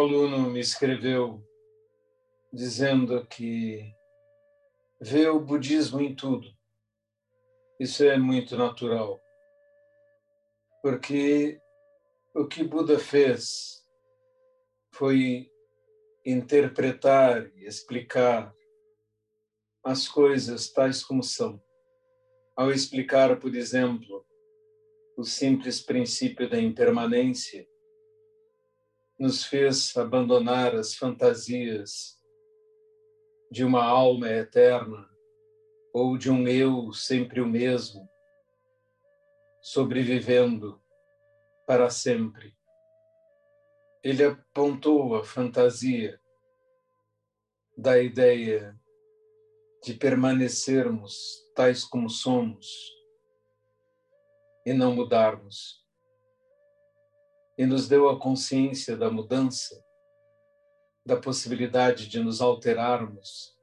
Aluno me escreveu dizendo que vê o budismo em tudo. Isso é muito natural. Porque o que Buda fez foi interpretar e explicar as coisas tais como são. Ao explicar, por exemplo, o simples princípio da impermanência, nos fez abandonar as fantasias de uma alma eterna ou de um eu sempre o mesmo, sobrevivendo para sempre. Ele apontou a fantasia da ideia de permanecermos tais como somos e não mudarmos. E nos deu a consciência da mudança, da possibilidade de nos alterarmos,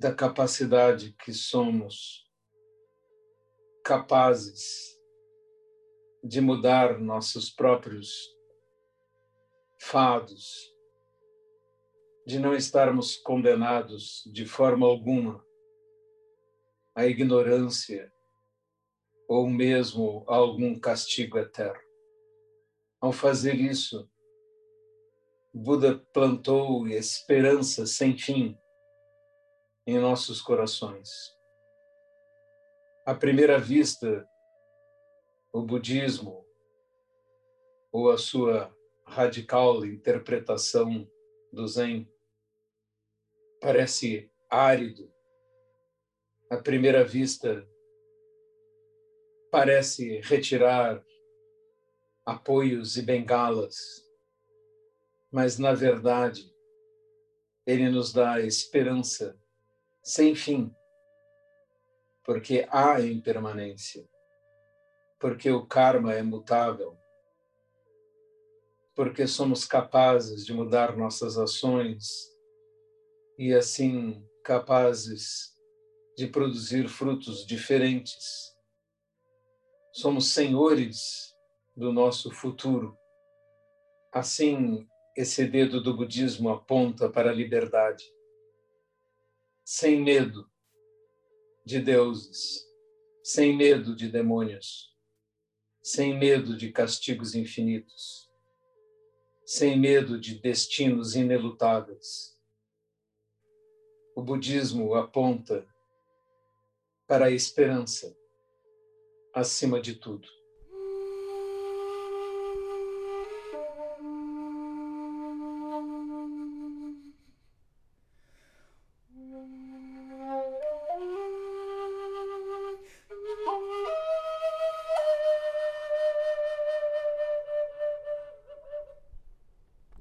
da capacidade que somos capazes de mudar nossos próprios fados, de não estarmos condenados de forma alguma à ignorância ou mesmo a algum castigo eterno. Ao fazer isso, Buda plantou esperança sem fim em nossos corações. À primeira vista, o budismo, ou a sua radical interpretação do Zen, parece árido. À primeira vista, parece retirar apoios e bengalas, mas na verdade ele nos dá esperança sem fim, porque há impermanência, porque o karma é mutável, porque somos capazes de mudar nossas ações e assim capazes de produzir frutos diferentes. Somos senhores do nosso futuro. Assim, esse dedo do budismo aponta para a liberdade. Sem medo de deuses, sem medo de demônios, sem medo de castigos infinitos, sem medo de destinos inelutáveis o budismo aponta para a esperança acima de tudo.